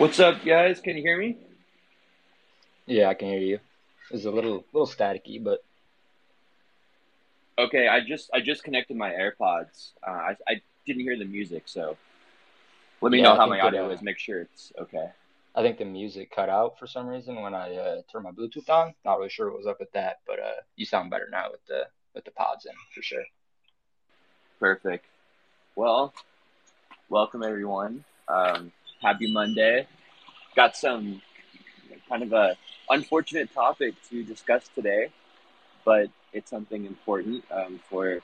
What's up, guys? Can you hear me? Yeah, I can hear you. It's a little little staticky, but Okay, I just I just connected my AirPods. Uh, I I didn't hear the music, so let me yeah, know I how my audio uh, is. Make sure it's okay. I think the music cut out for some reason when I uh, turned my Bluetooth on. Not really sure what was up with that, but uh, you sound better now with the with the pods in for sure. Perfect. Well, welcome everyone. Um, happy Monday. Got some kind of a unfortunate topic to discuss today, but it's something important um, for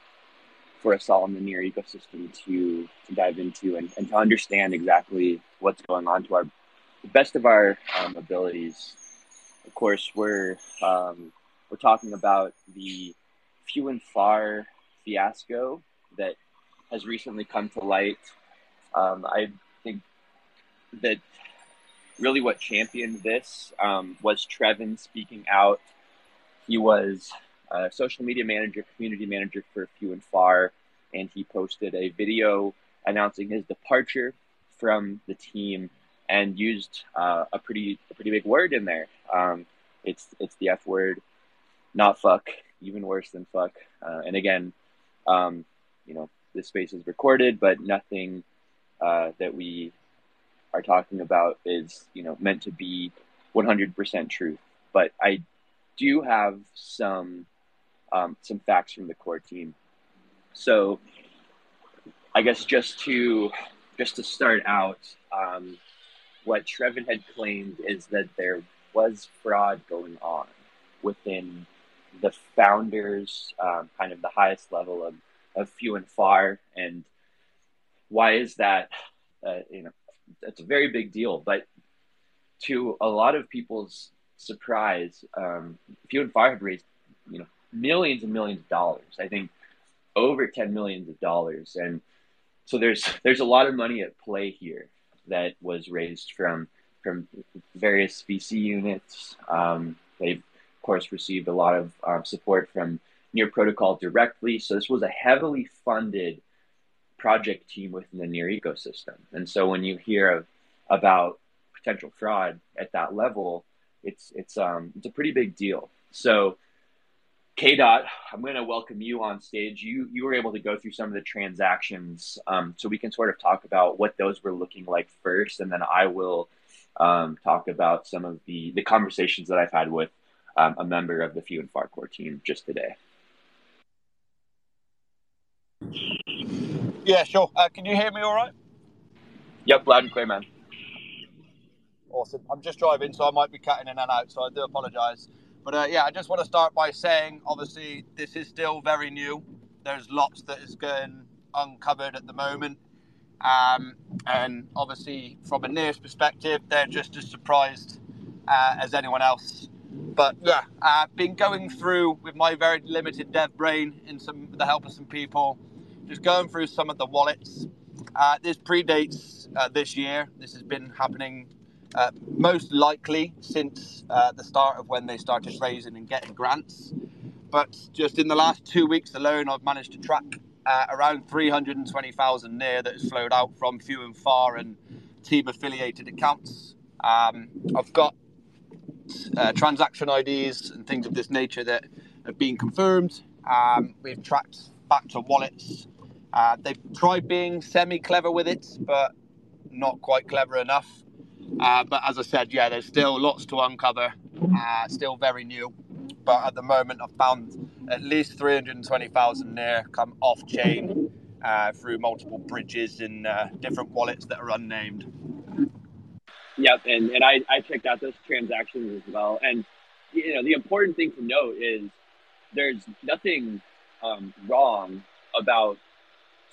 for us all in the near ecosystem to to dive into and, and to understand exactly what's going on to our the best of our um, abilities. Of course, we're um, we're talking about the few and far fiasco that has recently come to light. Um, I that really what championed this um, was Trevin speaking out. He was a social media manager, community manager for Few and Far, and he posted a video announcing his departure from the team and used uh, a pretty a pretty big word in there. Um, it's it's the F word, not fuck, even worse than fuck. Uh, and again, um, you know, this space is recorded, but nothing uh, that we are talking about is you know meant to be 100% truth. But I do have some um, some facts from the core team. So I guess just to just to start out, um, what Trevin had claimed is that there was fraud going on within the founders, um, kind of the highest level of, of few and far. And why is that? Uh, you know, that's a very big deal. But to a lot of people's surprise, um, few and far have raised, you know, millions and millions of dollars. I think over 10 millions of dollars. And so there's there's a lot of money at play here that was raised from from various VC units. Um, they've of course received a lot of um, support from Near Protocol directly. So this was a heavily funded project team within the Near ecosystem. And so when you hear of, about potential fraud at that level, it's it's um it's a pretty big deal. So K Dot, I'm going to welcome you on stage. You you were able to go through some of the transactions, um, so we can sort of talk about what those were looking like first, and then I will um, talk about some of the the conversations that I've had with um, a member of the Few and Far core team just today. Yeah, sure. Uh, can you hear me all right? Yep, loud and clear, man. Awesome. I'm just driving, so I might be cutting in and out, so I do apologize. But uh, yeah, I just want to start by saying, obviously, this is still very new. There's lots that is going uncovered at the moment. Um, and obviously, from a Near's perspective, they're just as surprised uh, as anyone else. But yeah, I've uh, been going through with my very limited dev brain in some with the help of some people, just going through some of the wallets. Uh, this predates uh, this year. This has been happening uh, most likely since uh, the start of when they started raising and getting grants. But just in the last two weeks alone, I've managed to track uh, around 320,000 NEAR that has flowed out from few and far and team affiliated accounts. Um, I've got uh, transaction IDs and things of this nature that have been confirmed. Um, we've tracked back to wallets. Uh, they've tried being semi clever with it, but not quite clever enough. Uh, but as I said, yeah, there's still lots to uncover, uh, still very new. But at the moment, I've found at least 320,000 there come off chain uh, through multiple bridges in uh, different wallets that are unnamed. Yep, and, and I, I checked out those transactions as well. And, you know, the important thing to note is there's nothing um, wrong about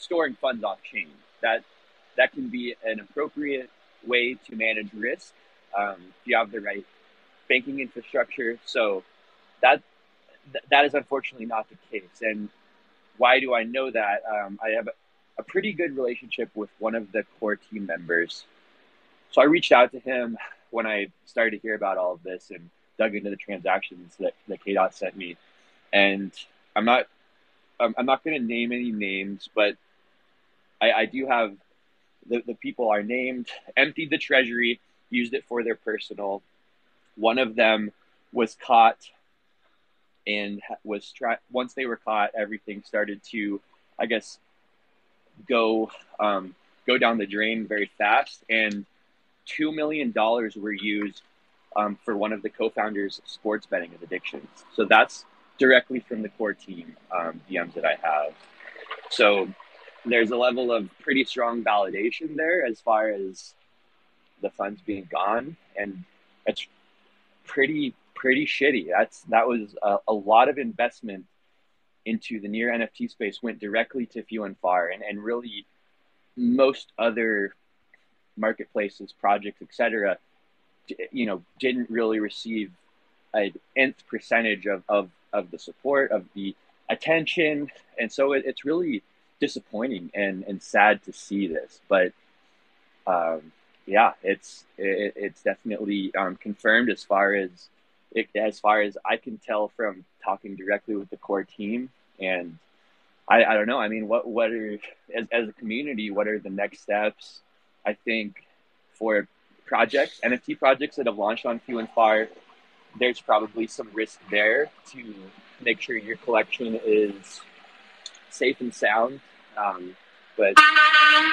storing funds off chain. That, that can be an appropriate way to manage risk um, if you have the right banking infrastructure. So that that is unfortunately not the case. And why do I know that? Um, I have a, pretty good relationship with one of the core team members. So I reached out to him when I started to hear about all of this and dug into the transactions that, that KDOT sent me. And I'm not I'm not going to name any names, but I, I do have the, the people are named, emptied the treasury, used it for their personal. One of them was caught and was try once they were caught, everything started to, I guess, go um, go down the drain very fast. And two million dollars were used um, for one of the co-founders' sports betting addictions. So that's directly from the core team um, DMs that I have. So there's a level of pretty strong validation there as far as the funds being gone, and it's pretty pretty shitty. That's that was a, a lot of investment into the near NFT space went directly to few and far, and and really most other marketplaces, projects, etc. You know, didn't really receive an nth percentage of, of, of the support, of the attention. And so it, it's really disappointing and, and sad to see this. But um, yeah, it's it, it's definitely um, confirmed as far as it, as far as I can tell from talking directly with the core team. And I, I don't know. I mean, what what are as as a community, what are the next steps? I think for projects, NFT projects that have launched on Few and Far, there's probably some risk there to make sure your collection is safe and sound um, but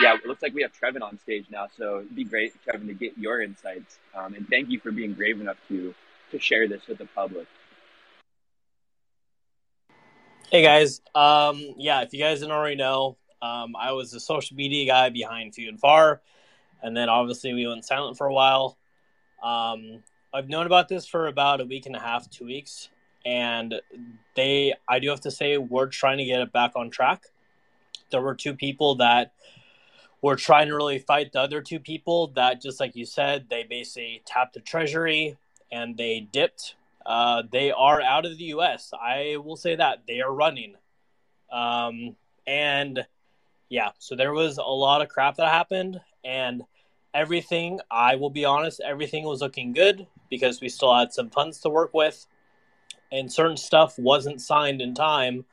yeah, it looks like we have Trevin on stage now, so it'd be great, Trevin, to get your insights. Um, and thank you for being brave enough to to share this with the public. Hey guys, um, yeah, if you guys didn't already know, um, I was the social media guy behind Few and Far, and then obviously we went silent for a while. Um, I've known about this for about a week and a half, two weeks, and they, I do have to say, we're trying to get it back on track there were two people that were trying to really fight the other two people that just like you said they basically tapped the treasury and they dipped. Uh, they are out of the us i will say that they are running. Um, and yeah so there was a lot of crap that happened and everything i will be honest everything was looking good because we still had some funds to work with and certain stuff wasn't signed in time.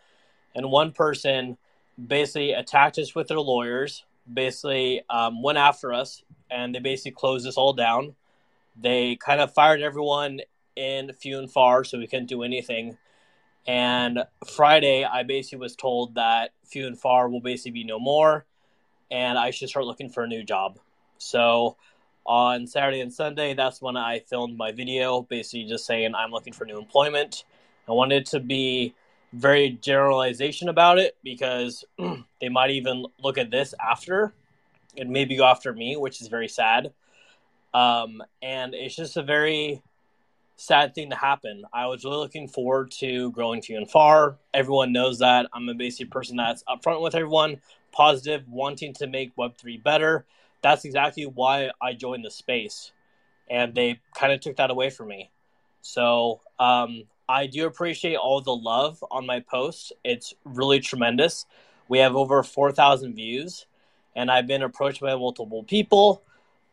And one person basically attacked us with their lawyers, basically um, went after us, and they basically closed us all down. They kind of fired everyone in few and far, so we couldn't do anything. And Friday, I basically was told that few and far will basically be no more, and I should start looking for a new job. So on Saturday and Sunday, that's when I filmed my video, basically just saying I'm looking for new employment. I wanted to be very generalization about it because they might even look at this after and maybe go after me, which is very sad. Um, and it's just a very sad thing to happen. I was really looking forward to growing few and far. Everyone knows that I'm a basic person that's upfront with everyone, positive, wanting to make Web3 better. That's exactly why I joined the space. And they kind of took that away from me. So um, I do appreciate all the love on my posts. It's really tremendous. We have over 4,000 views, and I've been approached by multiple people.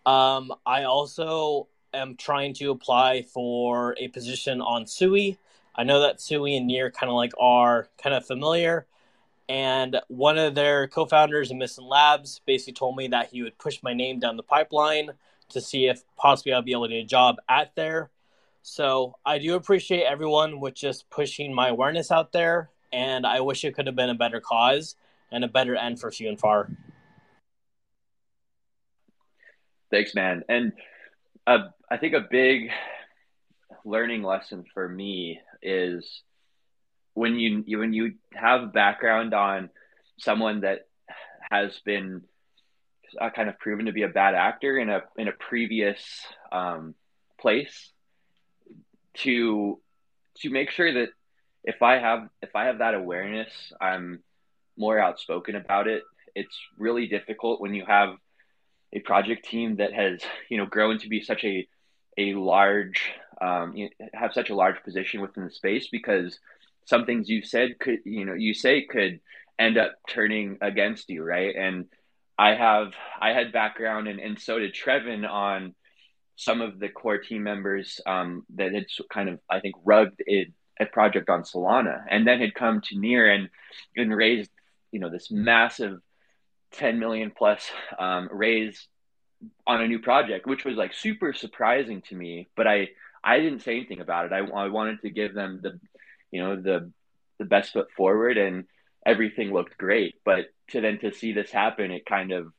Um, I also am trying to apply for a position on Sui. I know that Sui and Near kind of like are kind of familiar. And one of their co-founders in Mysten Labs basically told me that he would push my name down the pipeline to see if possibly I'll be able to get a job at there. So I do appreciate everyone with just pushing my awareness out there, and I wish it could have been a better cause and a better end for few and far. Thanks, man. And uh, I think a big learning lesson for me is when you when you have a background on someone that has been uh, kind of proven to be a bad actor in a in a previous um, place to to make sure that if I have if I have that awareness, I'm more outspoken about it. It's really difficult when you have a project team that has you know grown to be such a a large um, you have such a large position within the space because some things you said could you know you say could end up turning against you right and i have i had background and, and so did trevin on some of the core team members um, that had kind of i think rugged it, a project on solana and then had come to near and and raised you know this massive 10 million plus um, raise on a new project, which was like super surprising to me. But I I didn't say anything about it. I, I wanted to give them the you know the the best foot forward, and everything looked great. But to then to see this happen, it kind of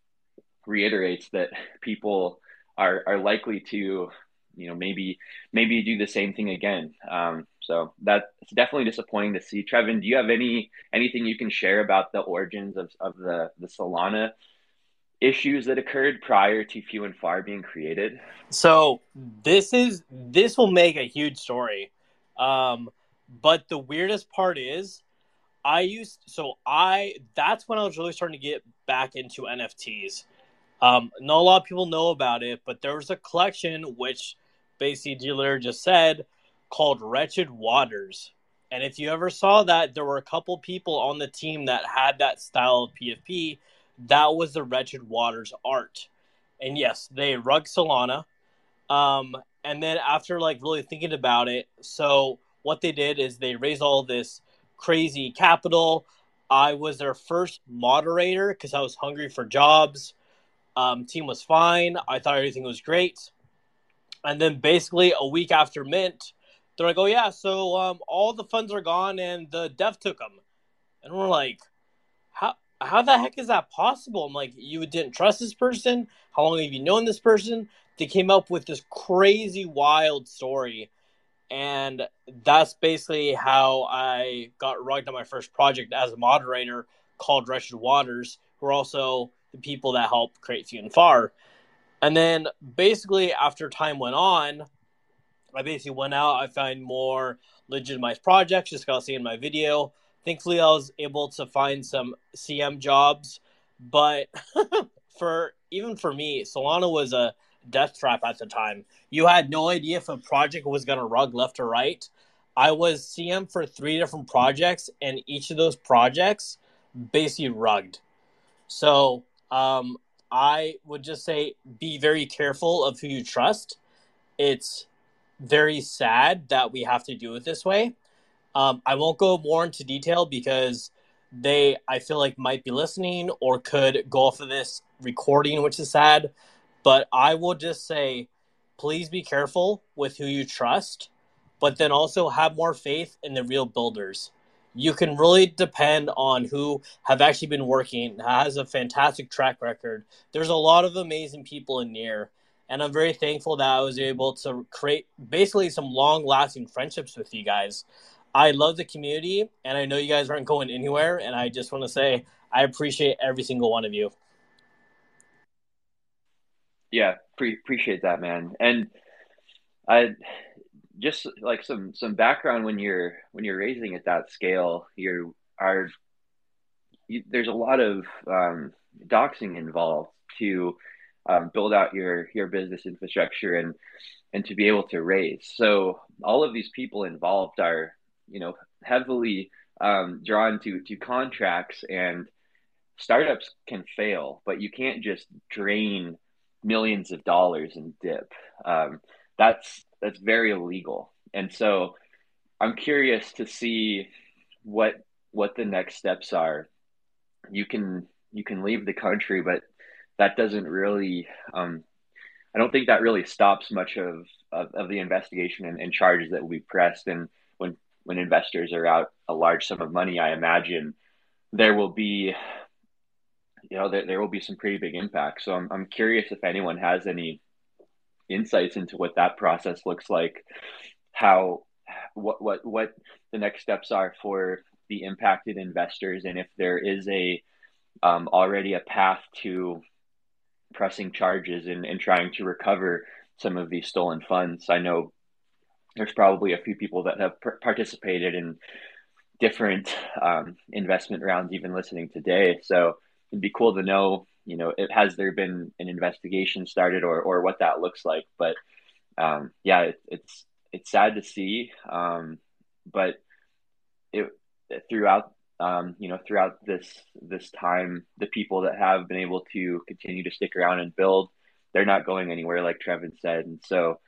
reiterates that people are are likely to you know maybe maybe do the same thing again. Um, so that's definitely disappointing to see. Trevin do you have any anything you can share about the origins of, of the the solana issues that occurred prior to few and far being created? So this is this will make a huge story. Um, but the weirdest part is i used so i that's when i was really starting to get back into nfts um, not a lot of people know about it, but there was a collection which basically dealer just said called Wretched Waters. And if you ever saw that, there were a couple people on the team that had that style of PFP. That was the Wretched Waters art. And yes, they rug Solana. Um, and then after like really thinking about it, so what they did is they raised all this crazy capital. I was their first moderator because I was hungry for jobs. Um, team was fine. I thought everything was great. And then basically a week after mint, they're like, "Oh yeah, so um, all the funds are gone and the dev took them." And we're like, "How how the heck is that possible?" I'm like, "You didn't trust this person? How long have you known this person?" They came up with this crazy, wild story, and that's basically how I got rugged on my first project as a moderator called Wretched Waters, who are also the people that help create Few and Far. And then basically after time went on, I basically went out, I found more legitimized projects, just got seeing my video. Thankfully I was able to find some CM jobs, but for even for me, Solana was a death trap at the time. You had no idea if a project was gonna rug left or right. I was CM for three different projects, and each of those projects basically rugged. So um, I would just say be very careful of who you trust. It's very sad that we have to do it this way. Um, I won't go more into detail because they, I feel like, might be listening or could go off of this recording, which is sad. But I will just say, please be careful with who you trust, but then also have more faith in the real builders you can really depend on who have actually been working has a fantastic track record there's a lot of amazing people in near and I'm very thankful that I was able to create basically some long lasting friendships with you guys. I love the community, and I know you guys aren't going anywhere. And I just want to say I appreciate every single one of you. Yeah, pre- appreciate that, man. And I just like some some background when you're when you're raising at that scale, you are you, there's a lot of um, doxing involved to um, build out your your business infrastructure and and to be able to raise. So all of these people involved are you know heavily um, drawn to to contracts and startups can fail, but you can't just drain millions of dollars and dip. That's that's very illegal, and so I'm curious to see what what the next steps are. You can you can leave the country, but that doesn't really um, I don't think that really stops much of, of, of the investigation and, and, charges that will be pressed. And when when investors are out a large sum of money, I imagine there will be you know there, there will be some pretty big impact. So I'm I'm curious if anyone has any insights into what that process looks like, how what what what the next steps are for the impacted investors, and if there is a um, already a path to pressing charges and, and trying to recover some of these stolen funds. I know there's probably a few people that have participated in different um, investment rounds, even listening today. So it'd be cool to know, you know, it has there been an investigation started or or what that looks like. But um, yeah, it, it's it's sad to see, um, but it throughout um, you know, throughout this this time, the people that have been able to continue to stick around and build, they're not going anywhere, like Trevin said. And so,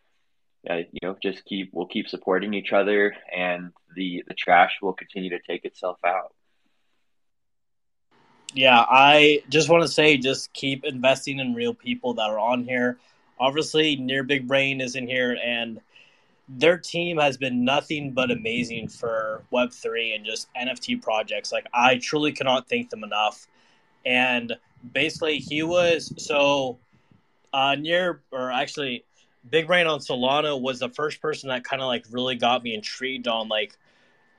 uh, you know, just keep we'll keep supporting each other, and the the trash will continue to take itself out. Yeah, I just want to say, just keep investing in real people that are on here. Obviously, Near Big Brain is in here, and their team has been nothing but amazing for Web3 and just NFT projects. Like, I truly cannot thank them enough. And basically, he was so uh, near, or actually, Big Brain on Solana was the first person that kind of like really got me intrigued on like,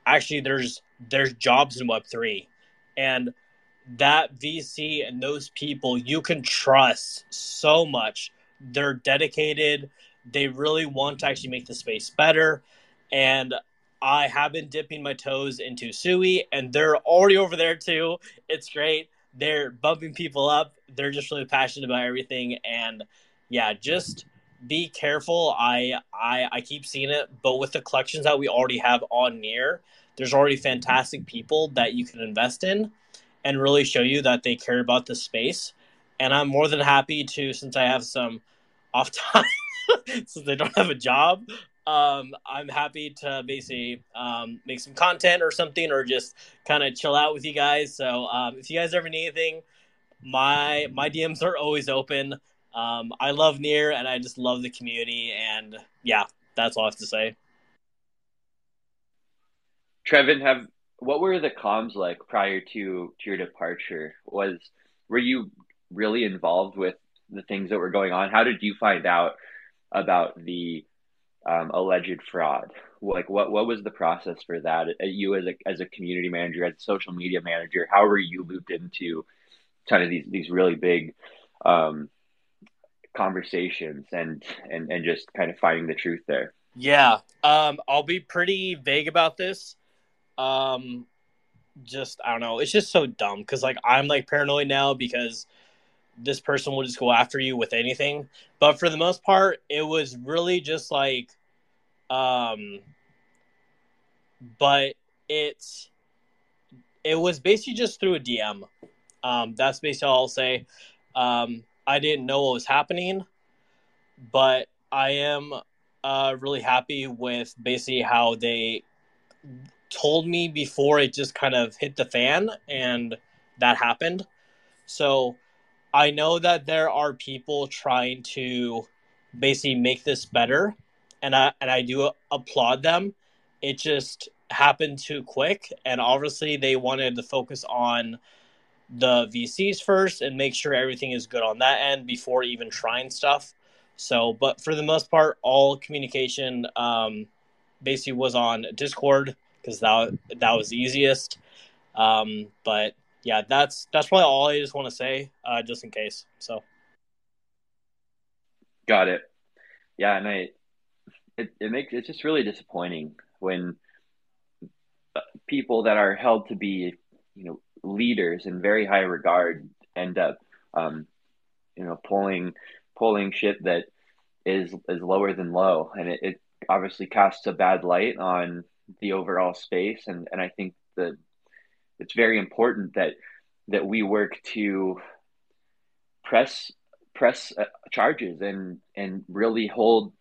actually, there's there's jobs in Web3, and that VC and those people you can trust so much. They're dedicated they really want to actually make the space better. And I have been dipping my toes into Sui, and they're already over there too. It's great. They're bumping people up. They're just really passionate about everything. And yeah, just be careful. I I I keep seeing it, but with the collections that we already have on near, there's already fantastic people that you can invest in and really show you that they care about the space. And I'm more than happy to, since I have some off time since they don't have a job. Um, I'm happy to basically um, make some content or something, or just kind of chill out with you guys. So um, if you guys ever need anything, my my DMs are always open. Um, I love Near, and I just love the community. And yeah, that's all I have to say. Trevin, have what were the comms like prior to to your departure? Was were you really involved with the things that were going on? How did you find out about the um, alleged fraud? Like, what what was the process for that? Uh, you as a as a community manager, as a social media manager, how were you looped into kind of these these really big um, conversations and and and just kind of finding the truth there? Yeah, um, I'll be pretty vague about this. Um, just I don't know. It's just so dumb because like I'm like paranoid now because this person will just go after you with anything. But for the most part, it was really just like, um, but it's it was basically just through a DM. Um, that's basically all I'll say. Um, I didn't know what was happening, but I am uh, really happy with basically how they told me before it just kind of hit the fan and that happened. So I know that there are people trying to basically make this better, and I and I do applaud them. It just happened too quick, and obviously they wanted to focus on the VCs first and make sure everything is good on that end before even trying stuff. So, but for the most part, all communication um, basically was on Discord because that that was easiest. Um, but yeah, that's that's probably all I just want to say, uh, just in case. So, got it. Yeah, and I, it it makes it's just really disappointing when uh, people that are held to be, you know, leaders in very high regard end up, um, you know, pulling pulling shit that is is lower than low, and it, it obviously casts a bad light on the overall space, and and I think that it's very important that that we work to press press uh, charges and and really hold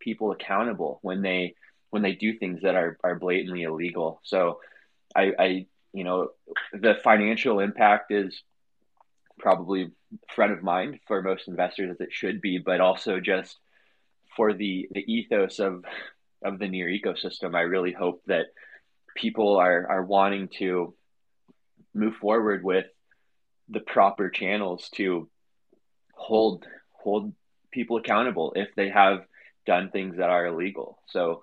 people accountable when they when they do things that are are blatantly illegal. So I, I you know the financial impact is probably front of mind for most investors as it should be, but also just for the the ethos of of the near ecosystem, I really hope that people are are wanting to move forward with the proper channels to hold hold people accountable if they have done things that are illegal. So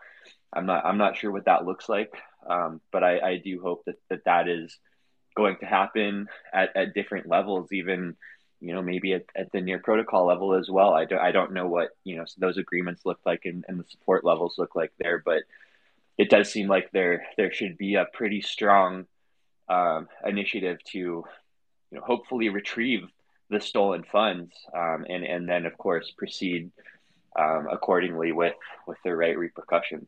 I'm not I'm not sure what that looks like, um, but I, I do hope that, that that is going to happen at, at different levels, even you know maybe at, at the near protocol level as well. I don't I don't know what you know those agreements look like and, and the support levels look like there, but it does seem like there there should be a pretty strong um, initiative to you know hopefully retrieve the stolen funds um, and and then of course proceed um, accordingly with with the right repercussions.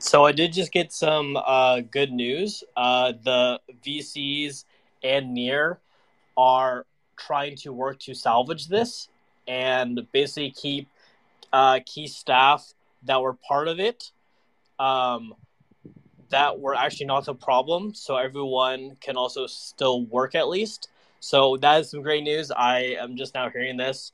So I did just get some uh, good news. Uh, the VCs and Near are trying to work to salvage this and basically keep uh, key staff that were part of it um, that were actually not a problem. So everyone can also still work at least. So that is some great news. I am just now hearing this.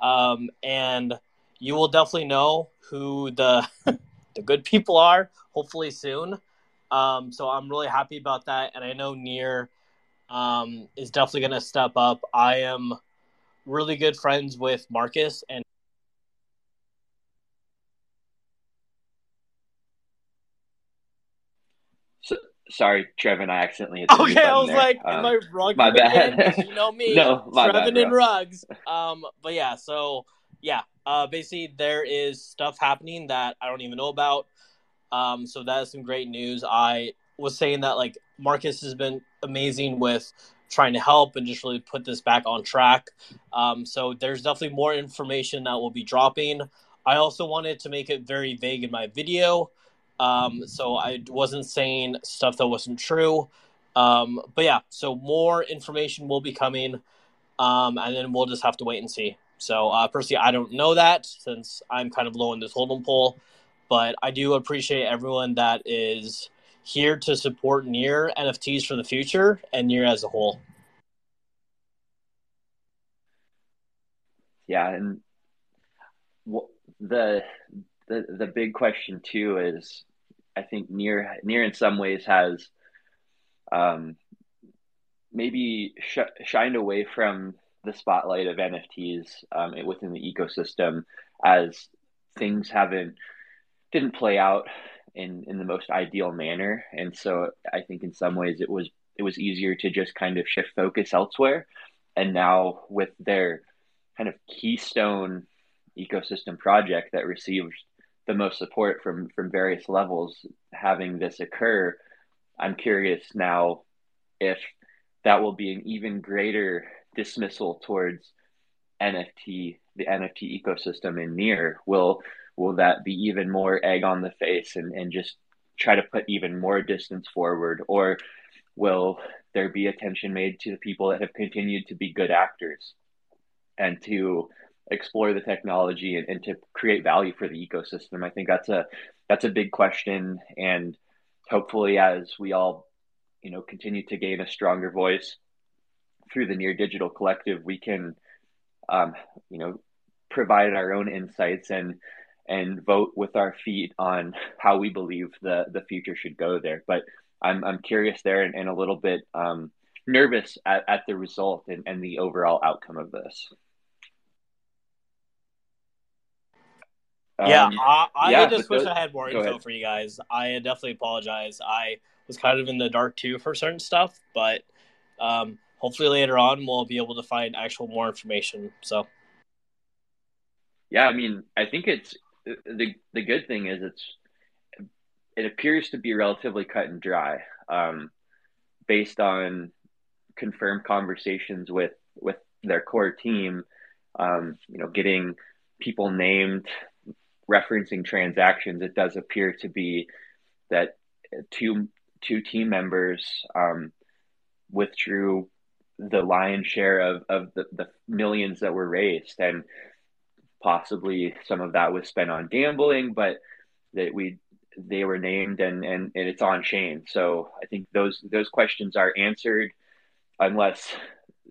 Um, and you will definitely know who the the good people are hopefully soon. Um, so I'm really happy about that, and I know Near um, is definitely going to step up. I am really good friends with Marcus and. So, sorry, Trevin, I accidentally hit the Okay, I was there. like, um, am I rug my bad. you know me, no, my Trevin bad, and rugs. Um, but yeah, so yeah, uh, basically there is stuff happening that I don't even know about. Um, so that is some great news. I was saying that like Marcus has been amazing with trying to help and just really put this back on track. Um, so there's definitely more information that will be dropping. I also wanted to make it very vague in my video. Um, so I wasn't saying stuff that wasn't true. Um, but yeah, so more information will be coming. Um, and then we'll just have to wait and see. So uh, personally, I don't know that since I'm kind of low in this totem pole, but I do appreciate everyone that is here to support Near NFTs for the future and Near as a whole. Yeah, and the the the big question too is, I think Near Near in some ways has, um, maybe sh- shined away from the spotlight of NFTs um, within the ecosystem as things haven't didn't play out in in the most ideal manner, and so I think in some ways it was it was easier to just kind of shift focus elsewhere, and now with their kind of keystone ecosystem project that received the most support from from various levels having this occur i'm curious now if that will be an even greater dismissal towards NFT, the NFT ecosystem in near, will will that be even more egg on the face and, and just try to put even more distance forward? Or will there be attention made to the people that have continued to be good actors and to explore the technology and, and to create value for the ecosystem? I think that's a that's a big question and hopefully as we all you know continue to gain a stronger voice through the Near Digital Collective, we can, um, you know, provide our own insights and and vote with our feet on how we believe the the future should go there. But I'm I'm curious there and, and a little bit um, nervous at, at the result and, and the overall outcome of this. yeah, Um, I, I yeah, just wish those- I had more info for you guys. I definitely apologize. I was kind of in the dark too for certain stuff, but um, hopefully later on we'll be able to find actual more information. So Yeah, I mean, I think it's the the good thing is it's it appears to be relatively cut and dry, um, based on confirmed conversations with with their core team. Um, you know, getting people named, referencing transactions. It does appear to be that two two team members um, withdrew the lion's share of of the, the millions that were raised and possibly some of that was spent on gambling, but that we they were named and, and, and it's on chain. So I think those those questions are answered unless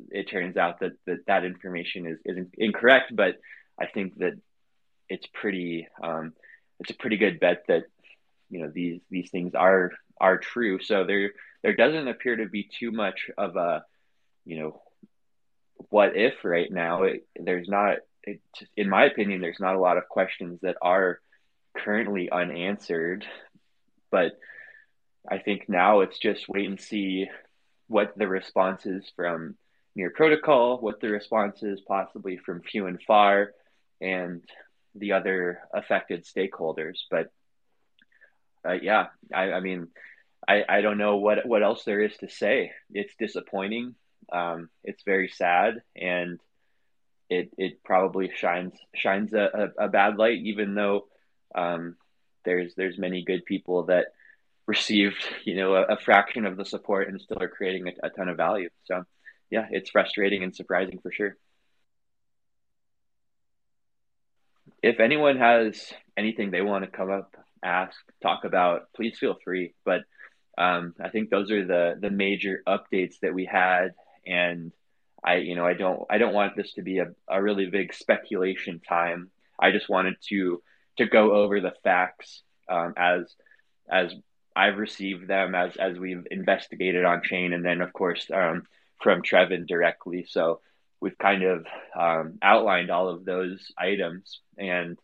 it turns out that that, that information is, is incorrect. But I think that it's pretty um, it's a pretty good bet that you know these these things are are true. So there there doesn't appear to be too much of a you know what if right now. It, there's not it, in my opinion, there's not a lot of questions that are currently unanswered. But I think now it's just wait and see what the response is from Near Protocol, what the response is possibly from Few and Far, and the other affected stakeholders. But uh, yeah, I, I mean, I, I don't know what what else there is to say. It's disappointing. Um, it's very sad, and it it probably shines shines a, a, a bad light, even though um, there's there's many good people that received you know a, a, fraction of the support and still are creating a, a ton of value. So yeah, it's frustrating and surprising for sure. If anyone has anything they want to come up, ask, talk about, please feel free. But um, I think those are the the major updates that we had, and I you know I don't I don't want this to be a, a really big speculation time. I just wanted to to go over the facts um, as as I've received them as as we've investigated on chain, and then of course um, from Trevin directly. So we've kind of um, outlined all of those items, and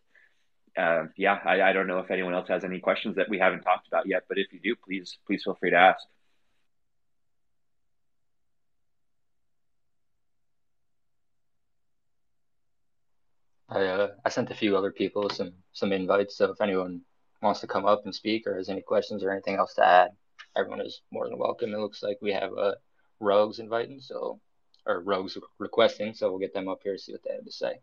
uh, yeah, I, I don't know if anyone else has any questions that we haven't talked about yet, but if you do, please please feel free to ask. I uh, I sent a few other people some some invites, so if anyone wants to come up and speak or has any questions or anything else to add, everyone is more than welcome. It looks like we have uh, Rogues inviting, so or Rogues requesting, so we'll get them up here to see what they have to say.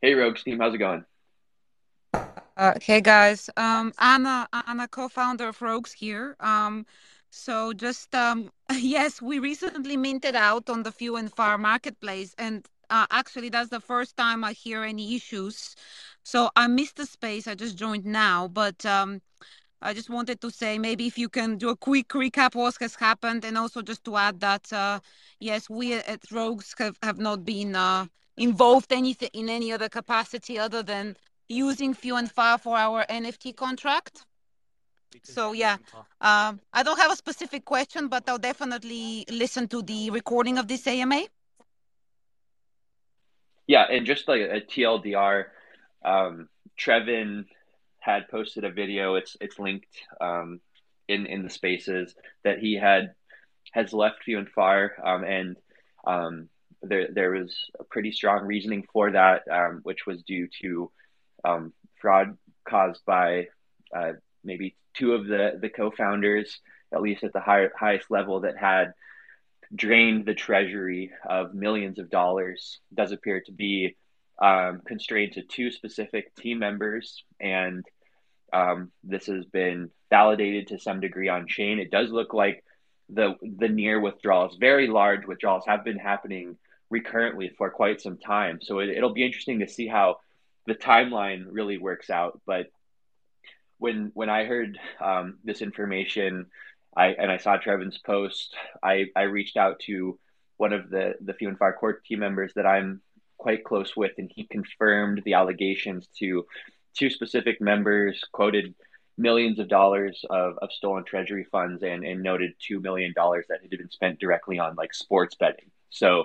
Hey, Rogues team, how's it going? Uh, hey guys, a I'm a co-founder of Rogues here. Um, so just um, yes, we recently minted out on the Few and Far marketplace, and uh, actually that's the first time I hear any issues. So I missed the space. I just joined now, but um, I just wanted to say maybe if you can do a quick recap what has happened, and also just to add that uh, yes, we at Rogues have, have not been uh, involved anything in any other capacity other than using Few and Far for our NFT contract. So yeah, um, I don't have a specific question, but I'll definitely listen to the recording of this AMA. Yeah, and just like a TLDR, um, Trevin had posted a video. It's it's linked um, in in the spaces that he had has left Few and Far, um, and um, there there was a pretty strong reasoning for that, um, which was due to um, fraud caused by uh, maybe two of the the co-founders, at least at the high, highest level, that had drained the treasury of millions of dollars. Does appear to be um, constrained to two specific team members, and um, this has been validated to some degree on chain. It does look like the the near withdrawals, very large withdrawals, have been happening recurrently for quite some time. So it, it'll be interesting to see how the timeline really works out. But when when I heard um, this information, I and I saw Trevin's post, I, I reached out to one of the the Few and Far core team members that I'm quite close with, and he confirmed the allegations to two specific members, quoted millions of dollars of, of stolen treasury funds, and, and noted two million dollars that had been spent directly on like sports betting. So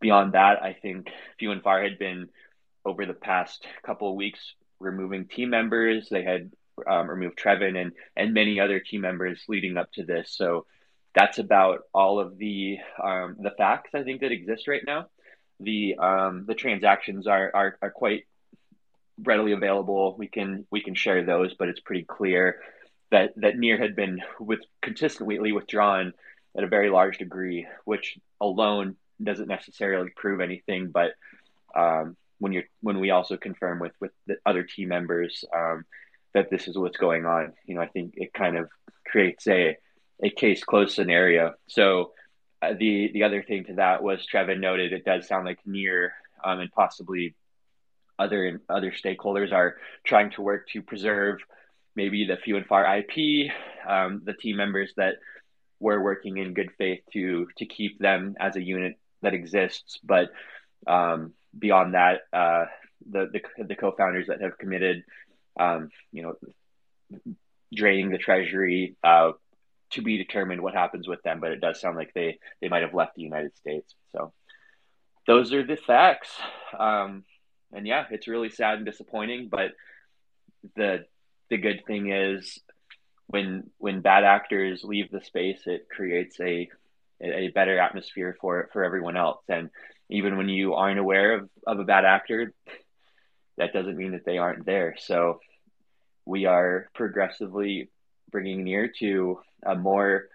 beyond that, I think Few and Far had been over the past couple of weeks removing team members. They had um, removed Trevin and and many other team members leading up to this. So that's about all of the um, the facts I think that exist right now. The um, the transactions are, are are quite readily available. We can we can share those, but it's pretty clear that that Near had been with consistently withdrawn at a very large degree, which alone doesn't necessarily prove anything. But um, when you're when we also confirm with with the other team members um, that this is what's going on, you know, I think it kind of creates a a case closed scenario. So uh, the the other thing to that was Trevin noted it does sound like Near um, and possibly other other stakeholders are trying to work to preserve maybe the few and far IP, um, the team members that were working in good faith to to keep them as a unit that exists. But um, beyond that, uh, the, the, the co-founders that have committed, um, you know, draining the treasury uh, to be determined what happens with them. But it does sound like they they might have left the United States. So those are the facts. Um, and yeah, it's really sad and disappointing. But the the good thing is when when bad actors leave the space, it creates a a better atmosphere for for everyone else. And even when you aren't aware of, of a bad actor, that doesn't mean that they aren't there. So we are progressively bringing near to a more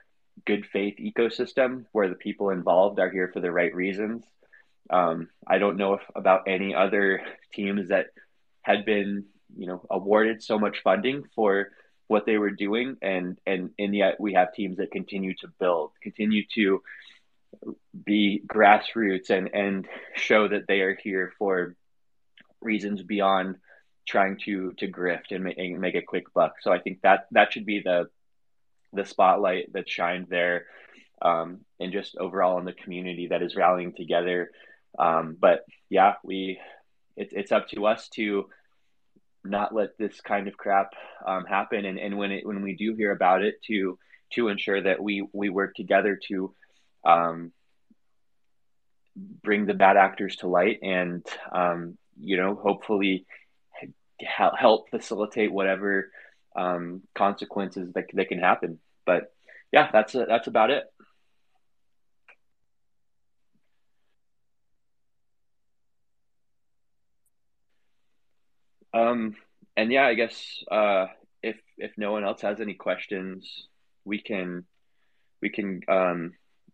good faith ecosystem where the people involved are here for the right reasons. Um, I don't know if about any other teams that had been, you know, awarded so much funding for what they were doing, and and and yet we have teams that continue to build, continue to be grassroots, and and show that they are here for reasons beyond trying to to grift and make, and make a quick buck. So I think that that should be the the spotlight that shined there, um, and just overall in the community that is rallying together. Um, but yeah, we it, it's up to us to not let this kind of crap um, happen, and, and when it when we do hear about it, to to ensure that we we work together to um, bring the bad actors to light and um, you know hopefully help facilitate whatever um, consequences that, that can happen. But yeah, that's a, that's about it. Um, and yeah, I guess uh, if if no one else has any questions, we can we can. Um,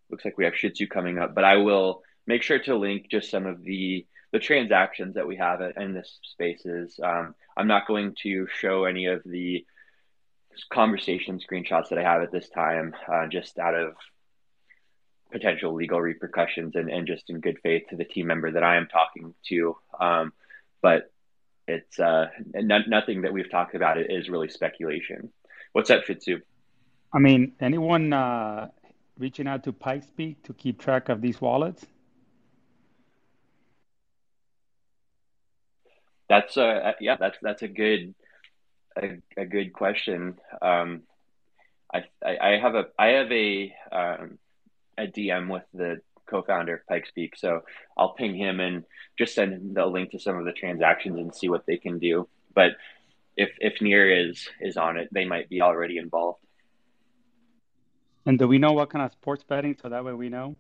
looks like we have Shih Tzu coming up, but I will make sure to link just some of the the transactions that we have in this spaces. Um, I'm not going to show any of the conversation screenshots that I have at this time, uh, just out of potential legal repercussions and, and just in good faith to the team member that I am talking to. Um, but it's uh, nothing that we've talked about it is really speculation. What's up, Shih Tzu? I mean, anyone uh, reaching out to Pikespeak to keep track of these wallets? That's a yeah. That's that's a good a, a good question. Um, I, I, I have a I have a um, a DM with the co-founder of Pikespeak, so I'll ping him and just send him the link to some of the transactions and see what they can do. But if if Near is is on it, they might be already involved. And do we know what kind of sports betting? So that way we know.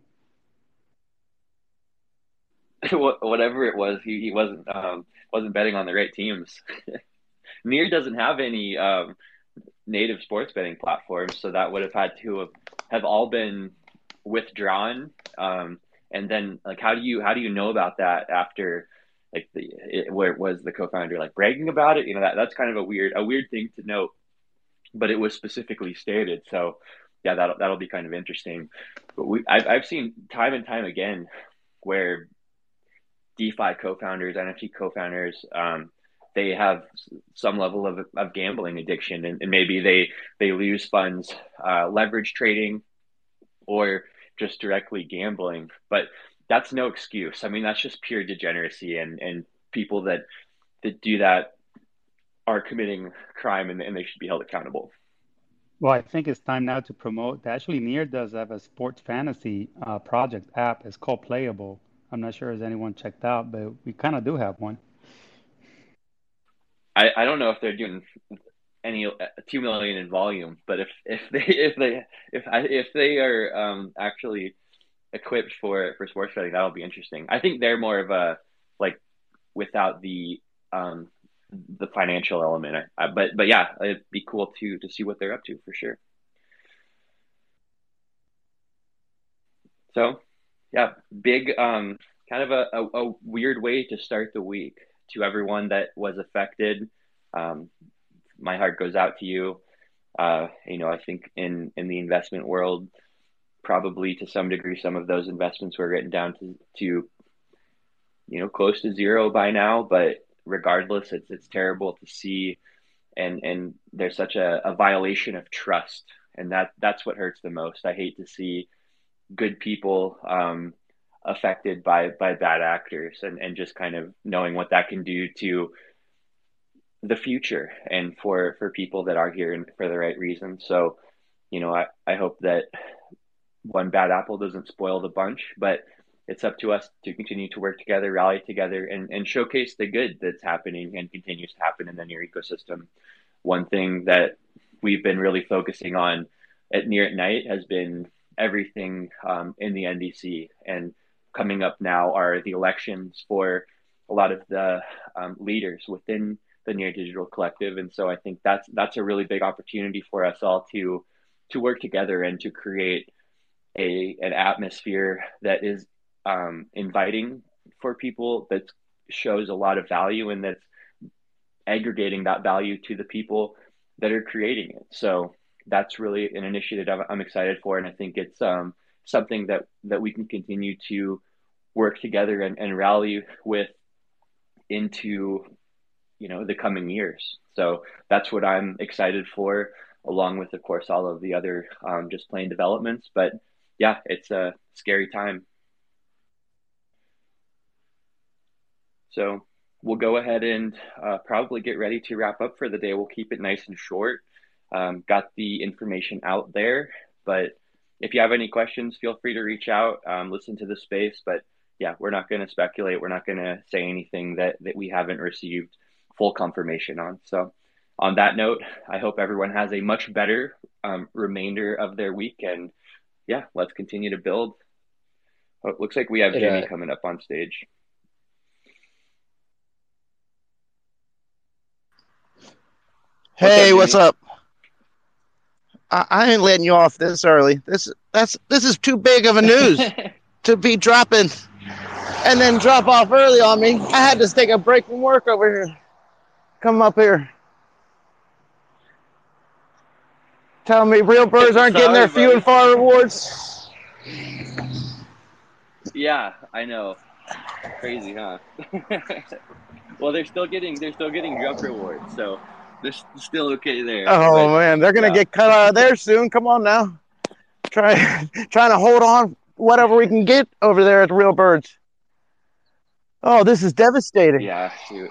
Whatever it was, he, he wasn't um, wasn't betting on the right teams. Near doesn't have any um, native sports betting platforms, so that would have had to have, have all been withdrawn. Um, and then, like, how do you how do you know about that after? Like the it, where was the co-founder like bragging about it? You know that that's kind of a weird a weird thing to note, but it was specifically stated. So yeah, that'll that'll be kind of interesting. But we I've I've seen time and time again where DeFi co-founders, NFT co-founders, um, they have some level of, of gambling addiction, and, and maybe they they lose funds, uh, leverage trading, or just directly gambling. But that's no excuse. I mean, that's just pure degeneracy, and and people that that do that are committing crime, and, and they should be held accountable. Well, I think it's time now to promote. Actually, Near does have a sports fantasy uh, project app. It's called Playible. I'm not sure if anyone checked out, but we kind of do have one. I, I don't know if they're doing any uh, two million in volume, but if if they if they if I, if they are um, actually equipped for for sports betting, that'll be interesting. I think they're more of a like without the um, the financial element, I, but but yeah, it'd be cool to to see what they're up to for sure. So, yeah, big um, kind of a, a, a weird way to start the week to everyone that was affected. Um, my heart goes out to you. Uh, you know, I think in in the investment world, probably to some degree, some of those investments were written down to to you know close to zero by now. But regardless, it's it's terrible to see, and and there's such a, a violation of trust, and that that's what hurts the most. I hate to see good people um, affected by by bad actors, and and just kind of knowing what that can do to the future and for for people that are here and for the right reasons. So, you know, I, I hope that one bad apple doesn't spoil the bunch, but it's up to us to continue to work together, rally together, and, and showcase the good that's happening and continues to happen in the Near ecosystem. One thing that we've been really focusing on at Near at Night has been everything um, in the NDC. And coming up now are the elections for a lot of the um, leaders within the Near Digital Collective, and so I think that's that's a really big opportunity for us all to to work together and to create a an atmosphere that is um, inviting for people that shows a lot of value and that's aggregating that value to the people that are creating it. So that's really an initiative I'm excited for, and I think it's um, something that that we can continue to work together and, and rally with into you know the coming years. So that's what I'm excited for, along with of course all of the other um, just plain developments. But yeah, it's a scary time. So we'll go ahead and uh, probably get ready to wrap up for the day. We'll keep it nice and short. Um, got the information out there, but if you have any questions, feel free to reach out. Um, listen to the space, but yeah, we're not going to speculate. We're not going to say anything that that we haven't received full confirmation on. So, on that note, I hope everyone has a much better um, remainder of their week. And yeah, let's continue to build. Oh, it looks like we have Jimmy uh, coming up on stage. Hey, what's up? What's up? I, I ain't letting you off this early. This that's this is too big of a news to be dropping and then drop off early on me. I had to take a break from work over here come up here. Tell me real birds aren't getting their few and far rewards. Yeah, I know. Crazy, huh? well, they're still getting they're still getting jump rewards, so they're still okay there. Oh but, man, they're gonna yeah. get cut out of there soon. Come on now, try trying to hold on whatever we can get over there at Real Birds. Oh, this is devastating. Yeah, shoot.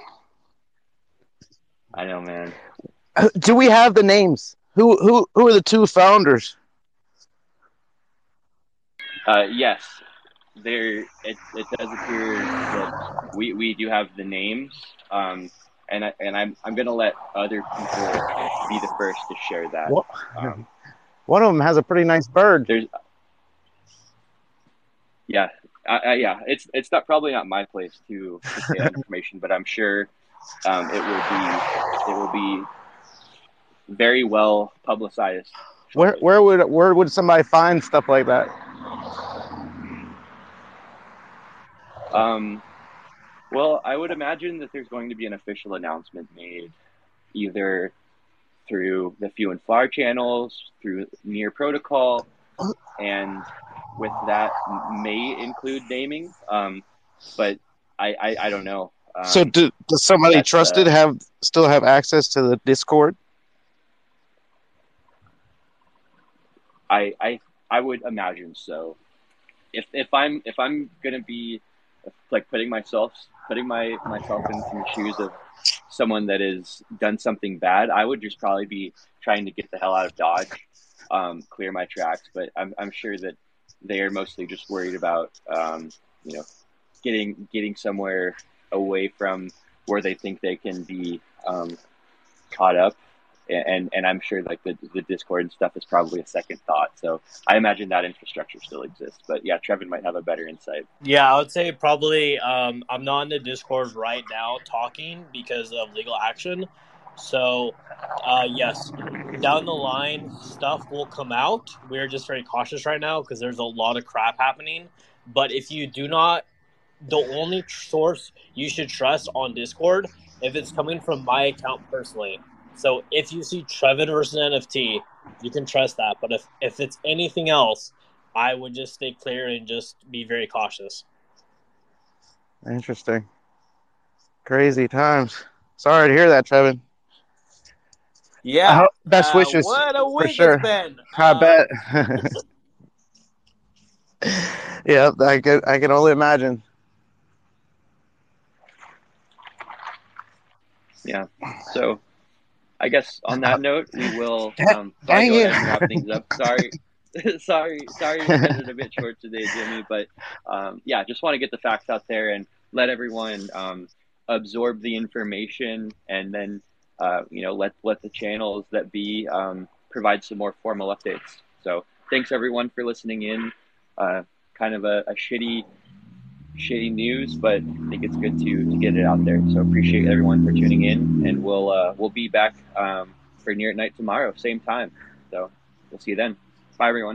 I know, man. Do we have the names? Who who who are the two founders? Uh, yes, there. It, it does appear that we, we do have the names, um, and I, and I'm I'm gonna let other people be the first to share that. Um, One of them has a pretty nice bird. There's, yeah, yeah. It's it's not probably not my place to, to say that information, but I'm sure um, it will be it will be very well publicized. Where where would where would somebody find stuff like that? Um, well, I would imagine that there's going to be an official announcement made, either through the Few and Far channels, through Near Protocol, and with that may include naming. Um, but I, I, I don't know. Um, so do, does somebody trusted uh, have still have access to the Discord? I I I would imagine so. If if I'm if I'm gonna be like putting myself putting my myself into the shoes of someone that has done something bad, I would just probably be trying to get the hell out of Dodge, um, clear my tracks. But I'm I'm sure that they are mostly just worried about um, you know getting getting somewhere away from where they think they can be um, caught up and and I'm sure like the the Discord and stuff is probably a second thought. So I imagine that infrastructure still exists. But yeah, Trevin might have a better insight. Yeah, I would say probably um, I'm not in the Discord right now talking because of legal action. So uh, yes, down the line stuff will come out. We're just very cautious right now because there's a lot of crap happening. But if you do not, the only source you should trust on Discord if it's coming from my account personally so if you see Trevin versus NFT, you can trust that. But if if it's anything else, I would just stay clear and just be very cautious. Interesting. Crazy times. Sorry to hear that, Trevin. Yeah. best uh, wishes what a week for sure. it's been. I Uh, bet. yeah, I can. I can only imagine. Yeah. So I guess on that note, we will um, probably dang go it. ahead and wrap things up. Sorry. sorry, sorry, we cut it a bit short today, Jimmy. But um, yeah, just want to get the facts out there and let everyone um, absorb the information, and then uh, you know let let the channels that be um, provide some more formal updates. So thanks everyone for listening in. Uh, kind of a, a shitty shitty news, but I think it's good to, to get it out there. So appreciate everyone for tuning in, and we'll uh, we'll be back um, for Near at Night tomorrow, same time. So we'll see you then. Bye everyone.